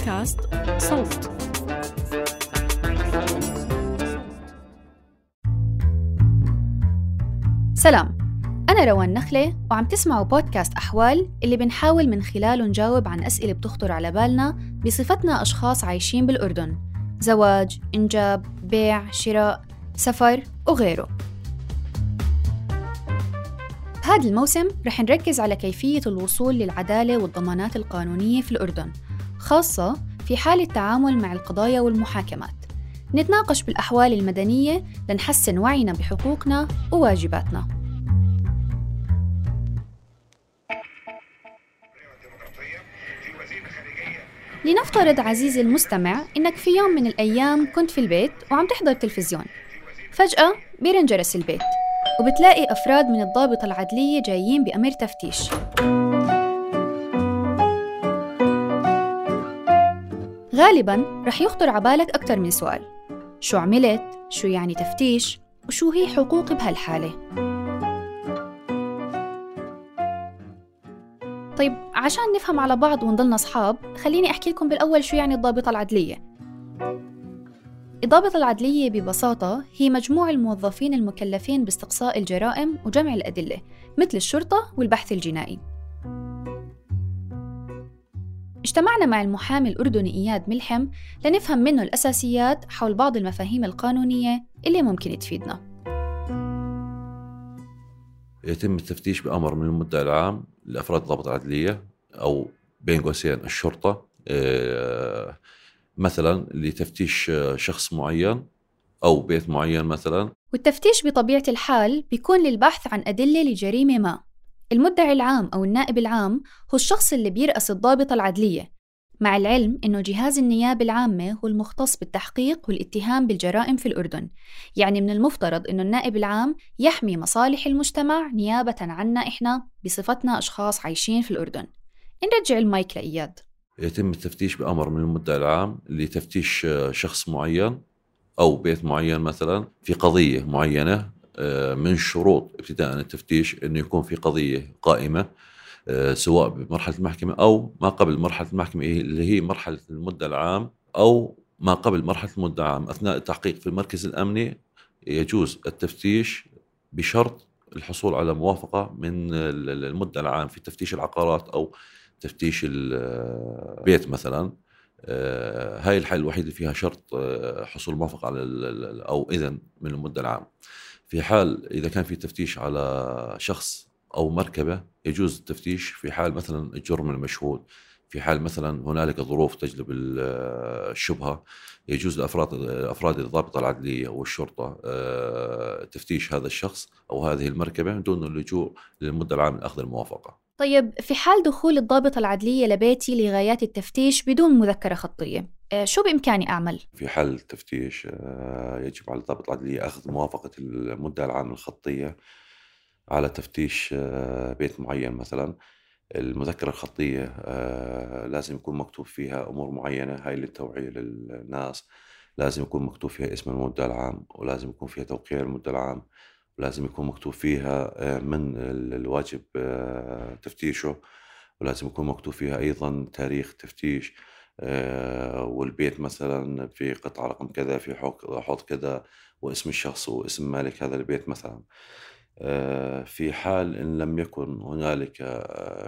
بودكاست صوت. سلام. أنا روان نخلة وعم تسمعوا بودكاست أحوال اللي بنحاول من خلاله نجاوب عن أسئلة بتخطر على بالنا بصفتنا أشخاص عايشين بالأردن. زواج، إنجاب، بيع، شراء، سفر وغيره. بهذا الموسم رح نركز على كيفية الوصول للعدالة والضمانات القانونية في الأردن. خاصة في حال التعامل مع القضايا والمحاكمات. نتناقش بالأحوال المدنية لنحسن وعينا بحقوقنا وواجباتنا. لنفترض عزيزي المستمع إنك في يوم من الأيام كنت في البيت وعم تحضر تلفزيون. فجأة بيرن جرس البيت وبتلاقي أفراد من الضابطة العدلية جايين بأمر تفتيش. غالبا رح يخطر عبالك أكثر من سؤال شو عملت؟ شو يعني تفتيش؟ وشو هي حقوقي بهالحالة؟ طيب عشان نفهم على بعض ونضلنا أصحاب خليني أحكي لكم بالأول شو يعني الضابطة العدلية الضابطة العدلية ببساطة هي مجموع الموظفين المكلفين باستقصاء الجرائم وجمع الأدلة مثل الشرطة والبحث الجنائي اجتمعنا مع المحامي الأردني إياد ملحم لنفهم منه الأساسيات حول بعض المفاهيم القانونية اللي ممكن تفيدنا. يتم التفتيش بأمر من المدعي العام لأفراد الضابط العدلية أو بين قوسين الشرطة آه، مثلا لتفتيش شخص معين أو بيت معين مثلا. والتفتيش بطبيعة الحال بيكون للبحث عن أدلة لجريمة ما. المدعي العام أو النائب العام هو الشخص اللي بيرأس الضابطة العدلية مع العلم أنه جهاز النيابة العامة هو المختص بالتحقيق والاتهام بالجرائم في الأردن. يعني من المفترض أنه النائب العام يحمي مصالح المجتمع نيابة عنا إحنا بصفتنا أشخاص عايشين في الأردن. نرجع المايك لإياد. يتم التفتيش بأمر من المدعي العام لتفتيش شخص معين أو بيت معين مثلا في قضية معينة من شروط ابتداء التفتيش أنه يكون في قضية قائمة آه، سواء بمرحلة المحكمة أو ما قبل مرحلة المحكمة اللي هي مرحلة المدعي العام أو ما قبل مرحلة المدعي العام. أثناء التحقيق في المركز الأمني يجوز التفتيش بشرط الحصول على موافقة من المدعي العام في تفتيش العقارات أو تفتيش البيت مثلا. آه، هاي الحالة الوحيدة اللي فيها شرط آه، حصول موافقة على أو إذن من المدة العام. في حال إذا كان في تفتيش على شخص أو مركبة يجوز التفتيش في حال مثلا الجرم المشهود. في حال مثلا هنالك ظروف تجلب الشبهة يجوز لأفراد أفراد الضابطة العدلية والشرطة آه، تفتيش هذا الشخص أو هذه المركبة دون اللجوء للمدة العام لأخذ الموافقة. طيب في حال دخول الضابطة العدلية لبيتي لغايات التفتيش بدون مذكرة خطية آه، شو بإمكاني أعمل؟ في حال التفتيش آه، يجب على الضابط العدلية أخذ موافقة المدة العام الخطية على تفتيش آه، بيت معين مثلا المذكرة الخطية لازم يكون مكتوب فيها أمور معينة هاي للتوعية للناس لازم يكون مكتوب فيها اسم المدة العام ولازم يكون فيها توقيع المدة العام ولازم يكون مكتوب فيها آه، من الواجب آه، تفتيشه ولازم يكون مكتوب فيها أيضا تاريخ تفتيش آه، والبيت مثلا في قطعة رقم كذا في حوض كذا واسم الشخص واسم مالك هذا البيت مثلا. في حال إن لم يكن هنالك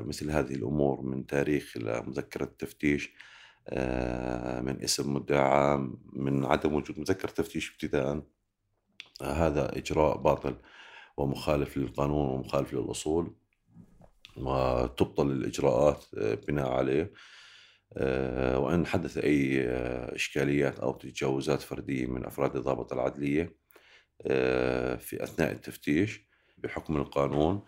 مثل هذه الأمور من تاريخ مذكرة التفتيش من اسم عام من عدم وجود مذكرة تفتيش ابتداء هذا إجراء باطل ومخالف للقانون ومخالف للأصول وتبطل الإجراءات آه، بناء عليه آه، وإن حدث أي آه، إشكاليات أو تجاوزات فردية من أفراد الضابط العدلية في أثناء التفتيش بحكم القانون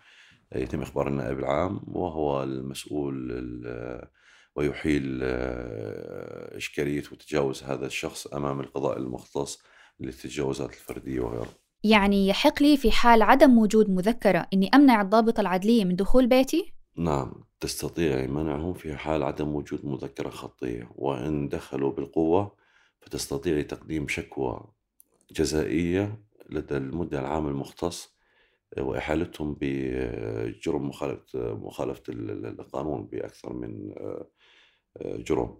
يتم إخبار النائب العام وهو المسؤول ويحيل إشكالية وتجاوز هذا الشخص أمام القضاء المختص للتجاوزات الفردية وغيرها. يعني يحق لي في حال عدم وجود مذكرة أني أمنع الضابطة العدلية من دخول بيتي؟ نعم تستطيع منعهم في حال عدم وجود مذكرة خطية وإن دخلوا بالقوة فتستطيع تقديم شكوى جزائية لدى المدعي العام المختص وإحالتهم بجرم مخالفة مخالفة القانون بأكثر من جرم.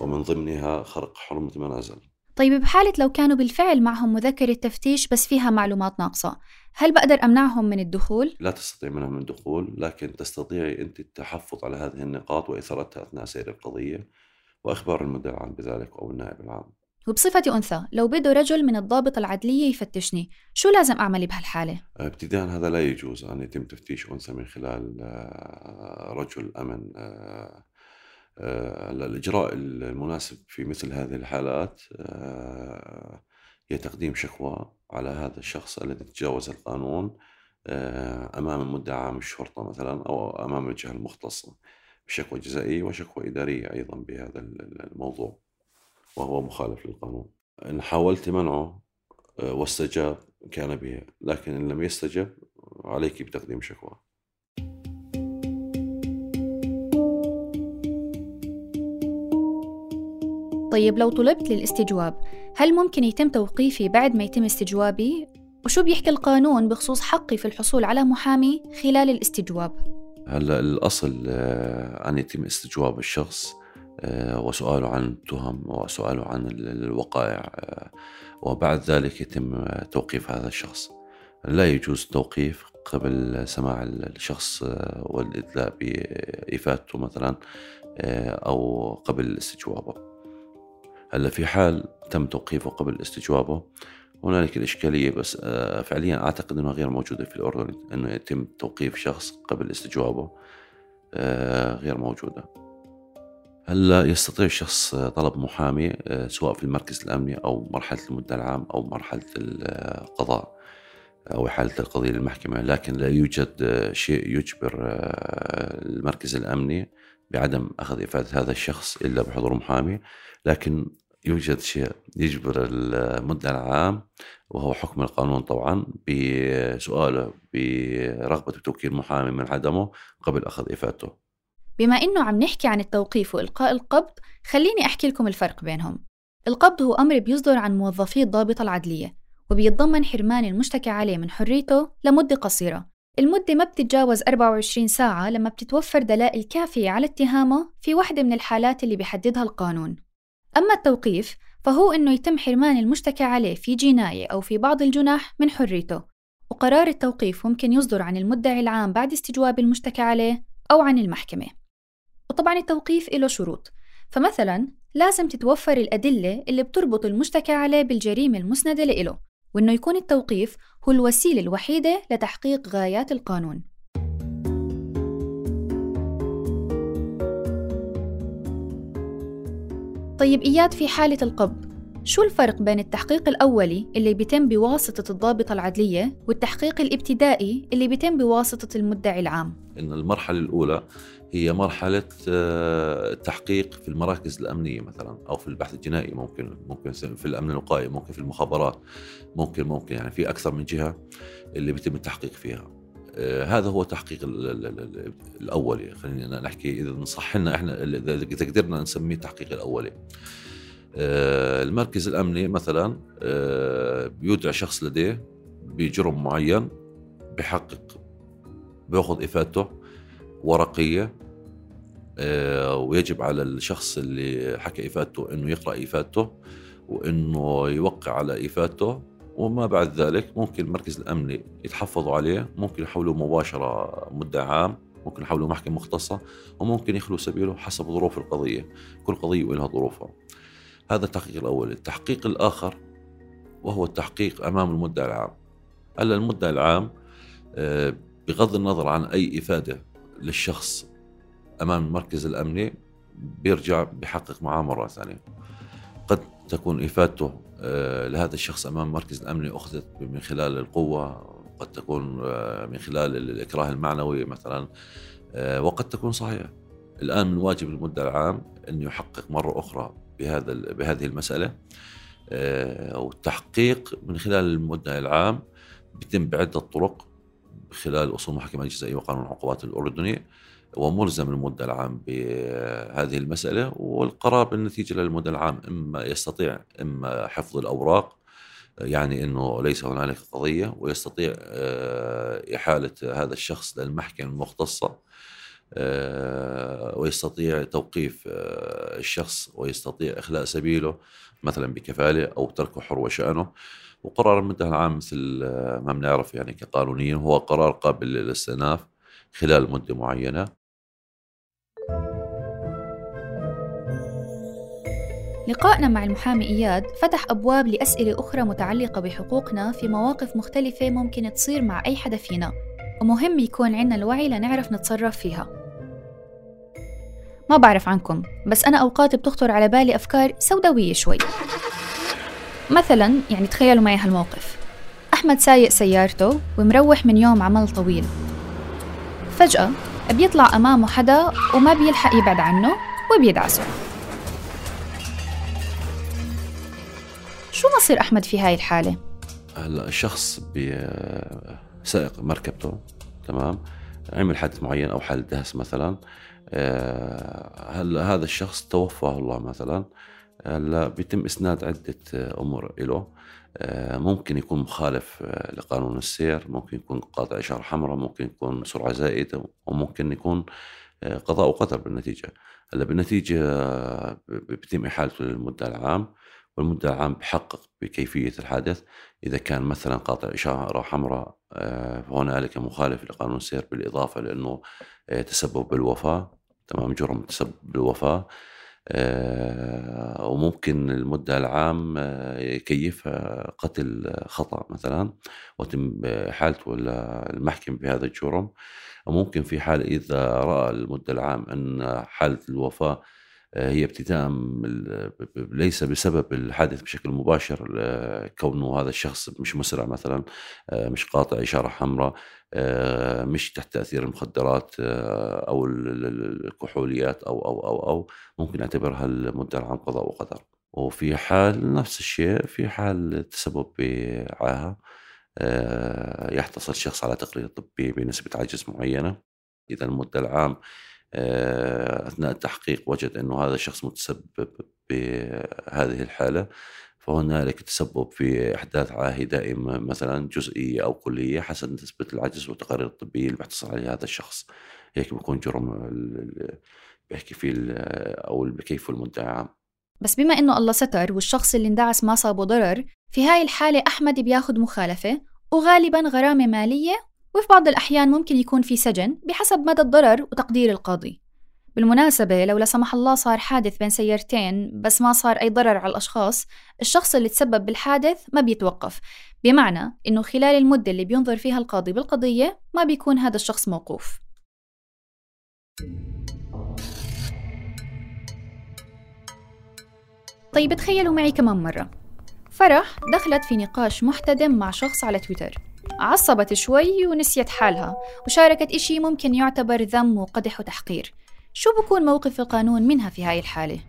ومن ضمنها خرق حرمة المنازل طيب بحالة لو كانوا بالفعل معهم مذكرة تفتيش بس فيها معلومات ناقصة هل بقدر أمنعهم من الدخول؟ لا تستطيع منهم الدخول لكن تستطيعي أنت التحفظ على هذه النقاط وإثارتها أثناء سير القضية وإخبار المدعي العام بذلك أو النائب العام وبصفتي أنثى لو بده رجل من الضابط العدلية يفتشني شو لازم أعمل بهالحالة؟ ابتداء هذا لا يجوز أن يتم تفتيش أنثى من خلال آه، رجل أمن آه، الإجراء المناسب في مثل هذه الحالات هي تقديم شكوى على هذا الشخص الذي تجاوز القانون أمام المدعى عام الشرطة مثلا أو أمام الجهة المختصة بشكوى جزائية وشكوى إدارية أيضا بهذا الموضوع وهو مخالف للقانون. إن حاولت منعه آه، واستجاب كان به لكن إن لم يستجب عليك بتقديم شكوى. طيب لو طلبت للاستجواب هل ممكن يتم توقيفي بعد ما يتم استجوابي؟ وشو بيحكي القانون بخصوص حقي في الحصول على محامي خلال الاستجواب؟ هلا الأصل آه، أن يتم استجواب الشخص آه، وسؤاله عن التهم وسؤاله عن الوقائع آه، وبعد ذلك يتم توقيف هذا الشخص لا يجوز التوقيف قبل سماع الشخص والإدلاء بإفادته مثلا أو قبل استجوابه هلا في حال تم توقيفه قبل استجوابه. هنالك الإشكالية بس فعليا أعتقد أنها غير موجودة في الأردن أنه يتم توقيف شخص قبل استجوابه غير موجودة. هلا يستطيع الشخص طلب محامي آه، سواء في المركز الأمني أو مرحلة المدة العام أو مرحلة القضاء أو حاله القضية للمحكمة لكن لا يوجد آه، شيء يجبر آه، المركز الأمني بعدم أخذ إفادة هذا الشخص إلا بحضور محامي. لكن يوجد شيء يجبر المدة العام وهو حكم القانون طبعا بسؤاله برغبة توكيل محامي من عدمه قبل أخذ إفادته. بما إنه عم نحكي عن التوقيف وإلقاء القبض خليني أحكي لكم الفرق بينهم. القبض هو أمر بيصدر عن موظفي الضابطة العدلية وبيتضمن حرمان المشتكى عليه من حريته لمدة قصيرة. المدة ما بتتجاوز 24 ساعة لما بتتوفر دلائل كافية على اتهامه في واحدة من الحالات اللي بيحددها القانون. أما التوقيف فهو إنه يتم حرمان المشتكى عليه في جناية أو في بعض الجناح من حريته وقرار التوقيف ممكن يصدر عن المدعي العام بعد استجواب المشتكى عليه أو عن المحكمة. وطبعا التوقيف له شروط فمثلا لازم تتوفر الأدلة اللي بتربط المشتكى عليه بالجريمة المسندة له وإنه يكون التوقيف هو الوسيلة الوحيدة لتحقيق غايات القانون. طيب إياد في حالة القبض شو الفرق بين التحقيق الأولي اللي بيتم بواسطة الضابطة العدلية والتحقيق الابتدائي اللي بيتم بواسطة المدعي العام؟ إن المرحلة الأولى هي مرحلة التحقيق آه، في المراكز الأمنية مثلا أو في البحث الجنائي ممكن ممكن في الأمن الوقائي ممكن في المخابرات ممكن ممكن يعني في أكثر من جهة اللي بيتم التحقيق فيها هذا هو التحقيق الأولي خلينا نحكي إذا صح لنا إحنا إذا قدرنا نسميه التحقيق الأولي آه، المركز الأمني مثلا بيودع شخص لديه بجرم معين بحقق بيأخذ إفادته ورقية. آه، ويجب على الشخص اللي حكى إفادته أنه يقرأ إفادته وأنه يوقع على إفادته. وما بعد ذلك ممكن المركز الأمني يتحفظوا عليه ممكن يحولوه مباشرة مدة عام ممكن يحولوه محكمة مختصة وممكن يخلوا سبيله حسب ظروف القضية كل قضية ولها ظروفها. هذا التحقيق الأول. التحقيق الآخر وهو التحقيق أمام المدعي العام. هلا المدعي العام آه، بغض النظر عن أي إفادة للشخص أمام المركز الامني بيرجع بحقق معاه مره ثانية. قد تكون إفادته آه، لهذا الشخص أمام المركز الأمني أخذت من خلال القوة قد تكون آه، من خلال الإكراه المعنوي مثلا آه، وقد تكون صحيحة. الآن من واجب المدعي العام انه يحقق مرة أخرى بهذا بهذه المسألة والتحقيق من خلال المدعي العام بيتم بعدة طرق خلال أصول المحكمه الجزائية وقانون العقوبات الاردني وملزم المدة العام بهذه المسألة والقرار بالنتيجة للمدة العام إما يستطيع إما حفظ الأوراق يعني أنه ليس هنالك قضية ويستطيع آه، إحالة هذا الشخص للمحكمة المختصة آه، ويستطيع توقيف آه، الشخص ويستطيع إخلاء سبيله مثلا بكفالة أو تركه حر وشأنه. وقرار المدة العام مثل ما بنعرف يعني كقانونيا هو قرار قابل للاستئناف خلال مدة معينة. لقائنا مع المحامي إياد فتح أبواب لأسئلة أخرى متعلقة بحقوقنا في مواقف مختلفة ممكن تصير مع أي حدا فينا ومهم يكون عنا الوعي لنعرف نتصرف فيها. ما بعرف عنكم بس أنا أوقات بتخطر على بالي أفكار سوداوية شوي. مثلا يعني تخيلوا معي هالموقف. أحمد سايق سيارته ومروح من يوم عمل طويل. فجأة بيطلع أمامه حدا وما بيلحق يبعد عنه وبيدعسه. شو مصير أحمد في هاي الحالة؟ هلا الشخص سائق مركبته تمام؟ عمل حادث معين أو حالة دهس مثلا. آه، هلا هذا الشخص توفاه الله مثلا. هلا بيتم إسناد عدة أمور له ممكن يكون مخالف آه، لقانون السير ممكن يكون قاطع اشاره حمراء ممكن يكون سرعة زائدة وممكن يكون قضاء وقدر بالنتيجة. هلأ بالنتيجة بيتم إحالته للمدة العام والمدة العام بحقق بكيفية الحادث. إذا كان مثلا قاطع إشارة حمراء فهنالك مخالف لقانون السير بالإضافة لأنه تسبب بالوفاة تمام جرم تسبب بالوفاة. وممكن المدة العام يكيفها قتل خطأ مثلا وتم حالته المحكمة بهذا الجرم. وممكن في حال إذا رأى المدة العام أن حالة الوفاة آه، هي ابتداء ليس بسبب الحادث بشكل مباشر كونه هذا الشخص مش مسرع مثلا آه، مش قاطع إشارة حمراء آه، مش تحت تأثير المخدرات أو الكحوليات أو أو أو أو ممكن نعتبرها المدة العام قضاء وقدر. وفي حال نفس الشيء في حال تسبب بعاهة يحتصل الشخص على تقرير طبي بنسبة عجز معينة. إذا المدة العام آه، أثناء التحقيق وجد إنه هذا الشخص متسبب بهذه الحالة فهنالك تسبب في إحداث عاهه دائمه مثلا جزئية أو كلية حسب نسبة العجز والتقارير الطبية اللي بيحتصل عليها هذا الشخص. هيك بيكون جرم بيحكي فيه أو المدعي عام بس بما إنه الله ستر والشخص اللي اندعس ما صابه ضرر في هاي الحالة أحمد بياخد مخالفة وغالبا غرامة مالية وفي بعض الأحيان ممكن يكون في سجن بحسب مدى الضرر وتقدير القاضي. بالمناسبة لو لا سمح الله صار حادث بين سيارتين بس ما صار أي ضرر على الأشخاص الشخص اللي تسبب بالحادث ما بيتوقف. بمعنى إنه خلال المدة اللي بينظر فيها القاضي بالقضية ما بيكون هذا الشخص موقوف. طيب تخيلوا معي كمان مرة. فرح دخلت في نقاش محتدم مع شخص على تويتر. عصبت شوي ونسيت حالها. وشاركت إشي ممكن يعتبر ذم وقدح وتحقير. شو بكون موقف القانون منها في هاي الحالة؟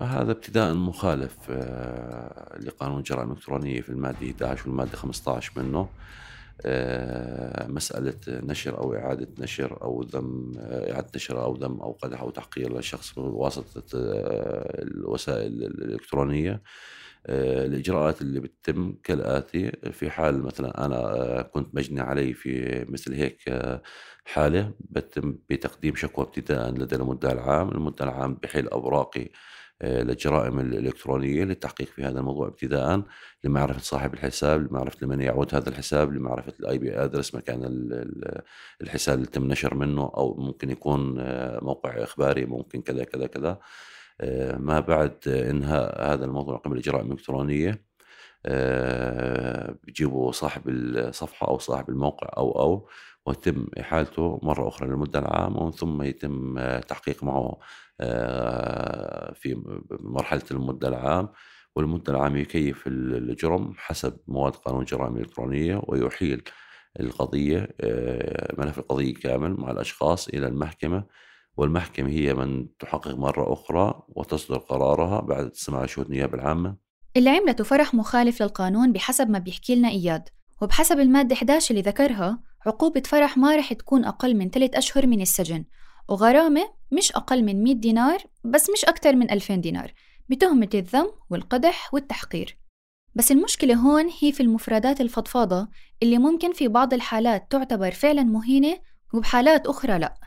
هذا ابتداء مخالف آه، لقانون الجرائم الإلكترونية في المادة 11 والمادة 15 منه. آه، مسألة نشر أو إعادة نشر أو ذم آه، إعادة نشر أو ذم أو قدح أو تحقير لشخص بواسطة الوسائل الإلكترونية. آه، الإجراءات اللي بتتم كالآتي. في حال مثلا أنا آه، كنت مجني علي في مثل هيك آه، حالة بتم بتقديم شكوى ابتداء لدى المدعي العام. المدعي العام بحيل أوراقي للجرائم الإلكترونية للتحقيق في هذا الموضوع ابتداء لمعرفة صاحب الحساب لمعرفة لمن يعود هذا الحساب لمعرفة ال IP address مكان الحساب اللي تم نشر منه أو ممكن يكون موقع إخباري ممكن كذا كذا كذا. ما بعد انهاء هذا الموضوع قبل الاجراء الالكترونيه آه، بيجيبوا صاحب الصفحة أو صاحب الموقع أو أو ويتم إحالته مرة أخرى للمدة العامة ومن ثم يتم تحقيق معه آه، في مرحلة المدة العام والمدة العام يكيف الجرم حسب مواد قانون الجرائم الالكترونيه ويحيل القضية ملف القضية كامل مع الأشخاص إلى المحكمة والمحكمة هي من تحقق مرة أخرى وتصدر قرارها بعد سماع شهود النيابة العامة. اللي عملته فرح مخالف للقانون بحسب ما بيحكي لنا إياد وبحسب المادة 11 اللي ذكرها عقوبة فرح ما رح تكون أقل من 3 أشهر من السجن وغرامة مش أقل من 100 دينار بس مش أكثر من 2000 دينار بتهمة الذم والقدح والتحقير. بس المشكلة هون هي في المفردات الفضفاضة اللي ممكن في بعض الحالات تعتبر فعلا مهينة وبحالات أخرى لأ.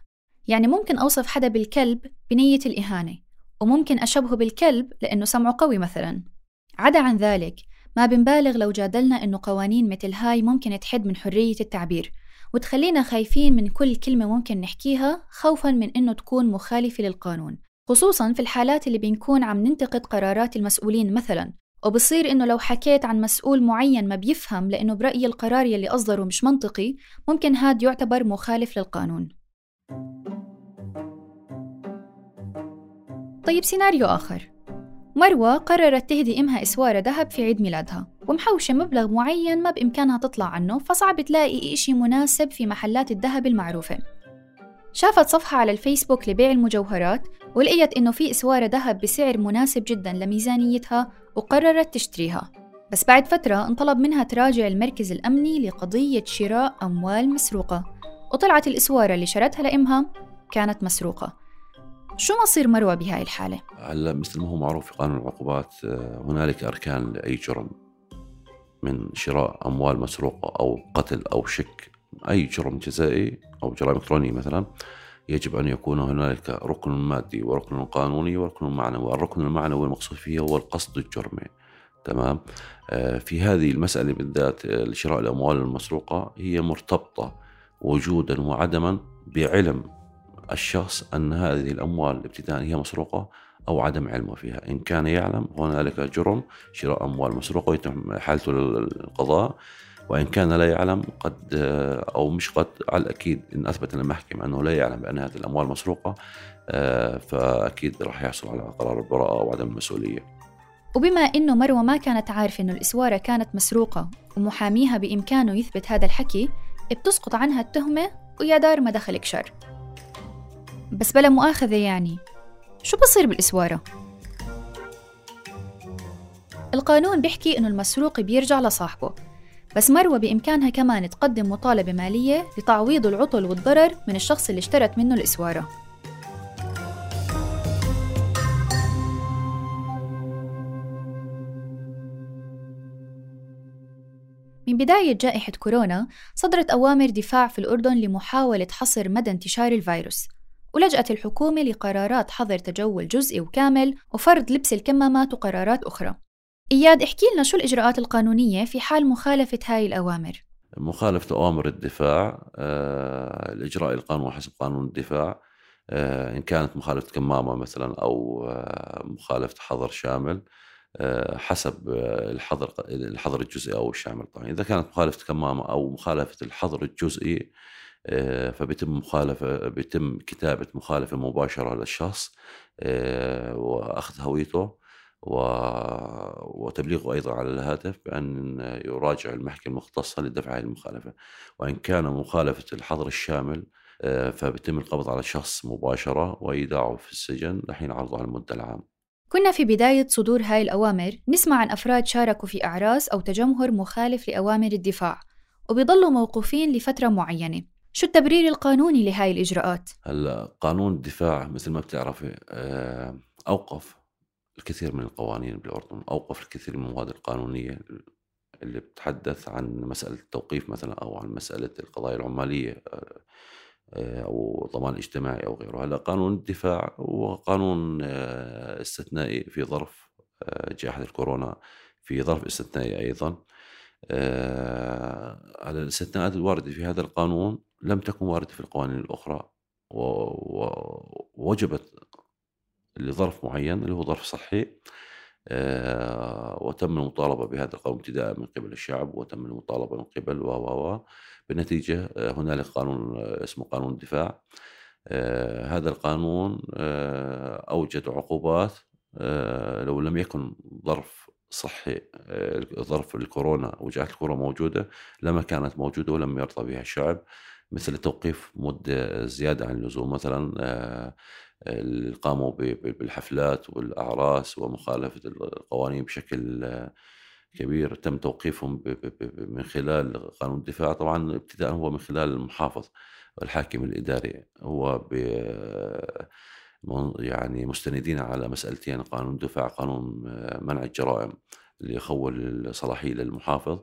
يعني ممكن أوصف حدا بالكلب بنية الإهانة وممكن أشبهه بالكلب لأنه سمعه قوي مثلا. عدا عن ذلك ما بنبالغ لو جادلنا إنه قوانين مثل هاي ممكن تحد من حرية التعبير وتخلينا خايفين من كل كلمة ممكن نحكيها خوفا من إنه تكون مخالفة للقانون. خصوصا في الحالات اللي بنكون عم ننتقد قرارات المسؤولين مثلا وبصير إنه لو حكيت عن مسؤول معين ما بيفهم لأنه برأيي القرار يلي أصدره مش منطقي ممكن هاد يعتبر مخالف للقانون. طيب سيناريو آخر. مروة قررت تهدي إمها إسوارة ذهب في عيد ميلادها ومحوشة مبلغ معين ما بإمكانها تطلع عنه فصعب تلاقي إشي مناسب في محلات الذهب المعروفة. شافت صفحة على الفيسبوك لبيع المجوهرات ولقيت إنه في إسوارة ذهب بسعر مناسب جدا لميزانيتها وقررت تشتريها. بس بعد فترة انطلب منها تراجع المركز الأمني لقضية شراء أموال مسروقة. وطلعت الإسوارة اللي شرتها لإمها كانت مسروقة. شو مصير مروة بهاي الحالة؟ هلا مثل ما هو معروف في قانون العقوبات آه، هنالك أركان لأي جرم من شراء أموال مسروقة أو قتل أو شك. أي جرم جزائي أو جرائم إلكترونية مثلا يجب أن يكون هنالك ركن مادي وركن قانوني وركن معنوي. الركن المعنوي المقصود فيه هو القصد الجرمي. تمام؟ آه، في هذه المسألة بالذات آه، شراء الأموال المسروقة هي مرتبطة وجودا وعدما بعلم الشخص أن هذه الأموال ابتداء هي مسروقة أو عدم علمه فيها. إن كان يعلم هنالك جرم شراء أموال مسروقة ويتم حالته للقضاء. وإن كان لا يعلم قد أو مش قد على الأكيد إن أثبت المحكمة أنه لا يعلم بأن هذه الأموال مسروقة فأكيد راح يحصل على قرار البراءة وعدم المسؤولية. وبما إنه مروة ما كانت عارفة إنه الإسوارة كانت مسروقة ومحاميها بإمكانه يثبت هذا الحكي بتسقط عنها التهمة ويا دار ما دخلك شر بس بلا مؤاخذة يعني شو بصير بالإسوارة؟ القانون بيحكي إنه المسروق بيرجع لصاحبه بس مروة بإمكانها كمان تقدم مطالبة مالية لتعويض العطل والضرر من الشخص اللي اشترت منه الإسوارة بداية جائحة كورونا صدرت أوامر دفاع في الأردن لمحاولة حصر مدى انتشار الفيروس. ولجأت الحكومة لقرارات حظر تجول جزئي وكامل وفرض لبس الكمامات وقرارات أخرى. إياد احكي لنا شو الإجراءات القانونية في حال مخالفة هاي الأوامر؟ مخالفة أوامر الدفاع آه، الإجراء القانوني حسب قانون الدفاع آه، إن كانت مخالفة كمامة مثلا أو آه، مخالفة حظر شامل. حسب الحظر الحظر الجزئي أو الشامل. طبعا إذا كانت مخالفة كمامة أو مخالفة الحظر الجزئي آه، فبيتم مخالفة بيتم كتابة مخالفة مباشرة للشخص آه، وأخذ هويته وتبليغه أيضا على الهاتف بأن يراجع المحكمة المختصة لدفع هذه المخالفة. وإن كان مخالفة الحظر الشامل آه، فبيتم القبض على الشخص مباشرة وإيداعه في السجن لحين عرضه على المدة العام كنا في بداية صدور هاي الأوامر نسمع عن أفراد شاركوا في أعراس أو تجمهر مخالف لأوامر الدفاع وبيضلوا موقوفين لفترة معينة شو التبرير القانوني لهاي الإجراءات؟ هلأ قانون الدفاع مثل ما بتعرفي آه، أوقف الكثير من القوانين بالأردن أوقف الكثير من المواد القانونية اللي بتتحدث عن مسألة التوقيف مثلا أو عن مسألة القضايا العمالية آه، آه، أو ضمان اجتماعي أو غيره. هلأ قانون الدفاع هو قانون استثنائي في ظرف جائحة الكورونا في ظرف استثنائي أيضا. على الاستثناءات الواردة في هذا القانون لم تكن واردة في القوانين الأخرى ووجبت لظرف معين اللي هو ظرف صحي. آه، وتم المطالبة بهذا القانون ابتداء من قبل الشعب وتم المطالبة من قبل و و بالنتيجة آه، هنالك قانون آه، اسمه قانون الدفاع. هذا القانون أوجد عقوبات لو لم يكن ظرف صحي ظرف الكورونا وجائحة الكورونا موجودة لما كانت موجودة ولم يرضى بها الشعب مثل توقيف مدة زيادة عن اللزوم مثلا آه، قاموا بالحفلات والأعراس ومخالفة القوانين بشكل كبير تم توقيفهم من خلال قانون الدفاع. طبعا ابتداء هو من خلال المحافظ والحاكم الإداري. هو يعني مستندين على مسألتين قانون الدفاع قانون منع الجرائم اللي يخول الصلاحية للمحافظ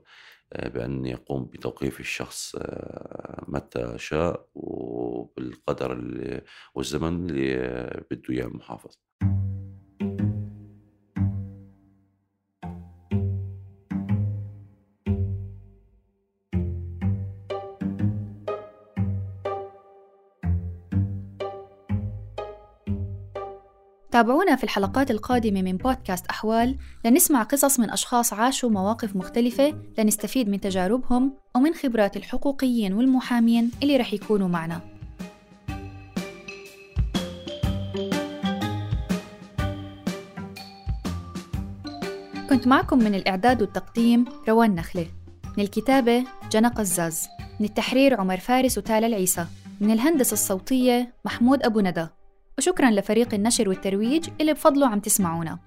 بأن يقوم بتوقيف الشخص آه، متى شاء وبالقدر والزمن اللي بده إياه المحافظ تابعونا في الحلقات القادمة من بودكاست أحوال لنسمع قصص من أشخاص عاشوا مواقف مختلفة لنستفيد من تجاربهم ومن خبرات الحقوقيين والمحامين اللي رح يكونوا معنا. كنت معكم من الإعداد والتقديم روان نخلة من الكتابة جنى قزاز من التحرير عمر فارس وتالا العيسى من الهندسة الصوتية محمود أبو ندى. وشكرا لفريق النشر والترويج اللي بفضله عم تسمعونا.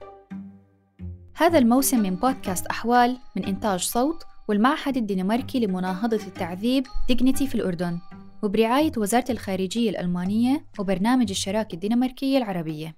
هذا الموسم من بودكاست أحوال من إنتاج صوت والمعهد الدنماركي لمناهضة التعذيب ديجنيتي في الأردن وبرعاية وزارة الخارجية الألمانية وبرنامج الشراكة الدنماركية العربية.